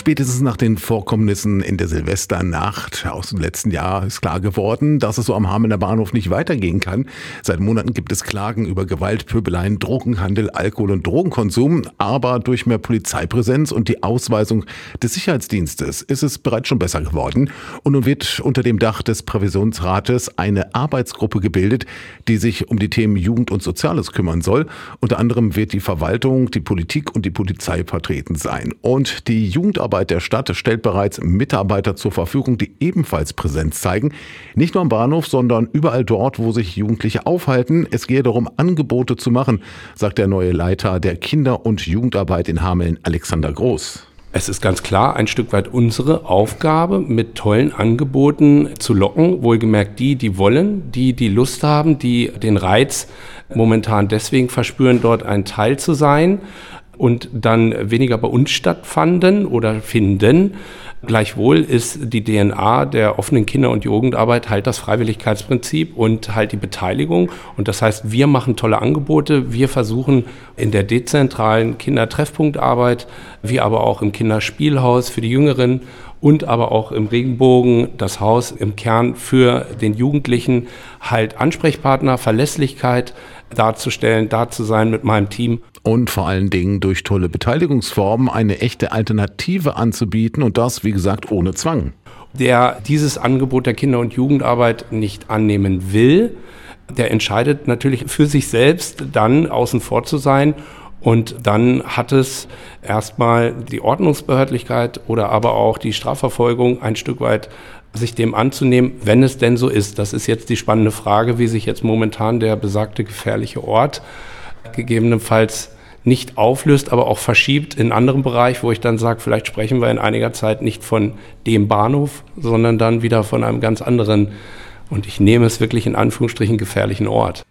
Spätestens nach den Vorkommnissen in der Silvesternacht aus dem letzten Jahr ist klar geworden, dass es so am Hamelner Bahnhof nicht weitergehen kann. Seit Monaten gibt es Klagen über Gewalt, Pöbeleien, Drogenhandel, Alkohol- und Drogenkonsum. Aber durch mehr Polizeipräsenz und die Ausweisung des Sicherheitsdienstes ist es bereits schon besser geworden. Und nun wird unter dem Dach des Prävisionsrates eine Arbeitsgruppe gebildet, die sich um die Themen Jugend und Soziales kümmern soll. Unter anderem wird die Verwaltung, die Politik und die Polizei vertreten sein. Und die Jugendarbeit der Stadt stellt bereits Mitarbeiter zur Verfügung, die ebenfalls Präsenz zeigen. Nicht nur am Bahnhof, sondern überall dort, wo sich Jugendliche aufhalten. Es gehe darum, Angebote zu machen, sagt der neue Leiter der Kinder- und Jugendarbeit in Hameln, Alexander Groß. Es ist ganz klar ein Stück weit unsere Aufgabe, mit tollen Angeboten zu locken. Wohlgemerkt die, die wollen, die, die Lust haben, die den Reiz momentan deswegen verspüren, dort ein Teil zu sein und dann weniger bei uns stattfanden oder finden. Gleichwohl ist die DNA der offenen Kinder- und Jugendarbeit halt das Freiwilligkeitsprinzip und halt die Beteiligung. Und das heißt, wir machen tolle Angebote. Wir versuchen in der dezentralen Kindertreffpunktarbeit, wie aber auch im Kinderspielhaus für die Jüngeren und aber auch im Regenbogen das Haus im Kern für den Jugendlichen halt Ansprechpartner, Verlässlichkeit darzustellen, da zu sein mit meinem Team. Und vor allen Dingen durch tolle Beteiligungsformen eine echte Alternative anzubieten und das, wie gesagt, ohne Zwang. Der dieses Angebot der Kinder- und Jugendarbeit nicht annehmen will, der entscheidet natürlich für sich selbst, dann außen vor zu sein und dann hat es erstmal die Ordnungsbehördlichkeit oder aber auch die Strafverfolgung ein Stück weit sich dem anzunehmen, wenn es denn so ist. Das ist jetzt die spannende Frage, wie sich jetzt momentan der besagte gefährliche Ort gegebenenfalls nicht auflöst, aber auch verschiebt in einen anderen Bereich, wo ich dann sage, vielleicht sprechen wir in einiger Zeit nicht von dem Bahnhof, sondern dann wieder von einem ganz anderen und ich nehme es wirklich in Anführungsstrichen gefährlichen Ort.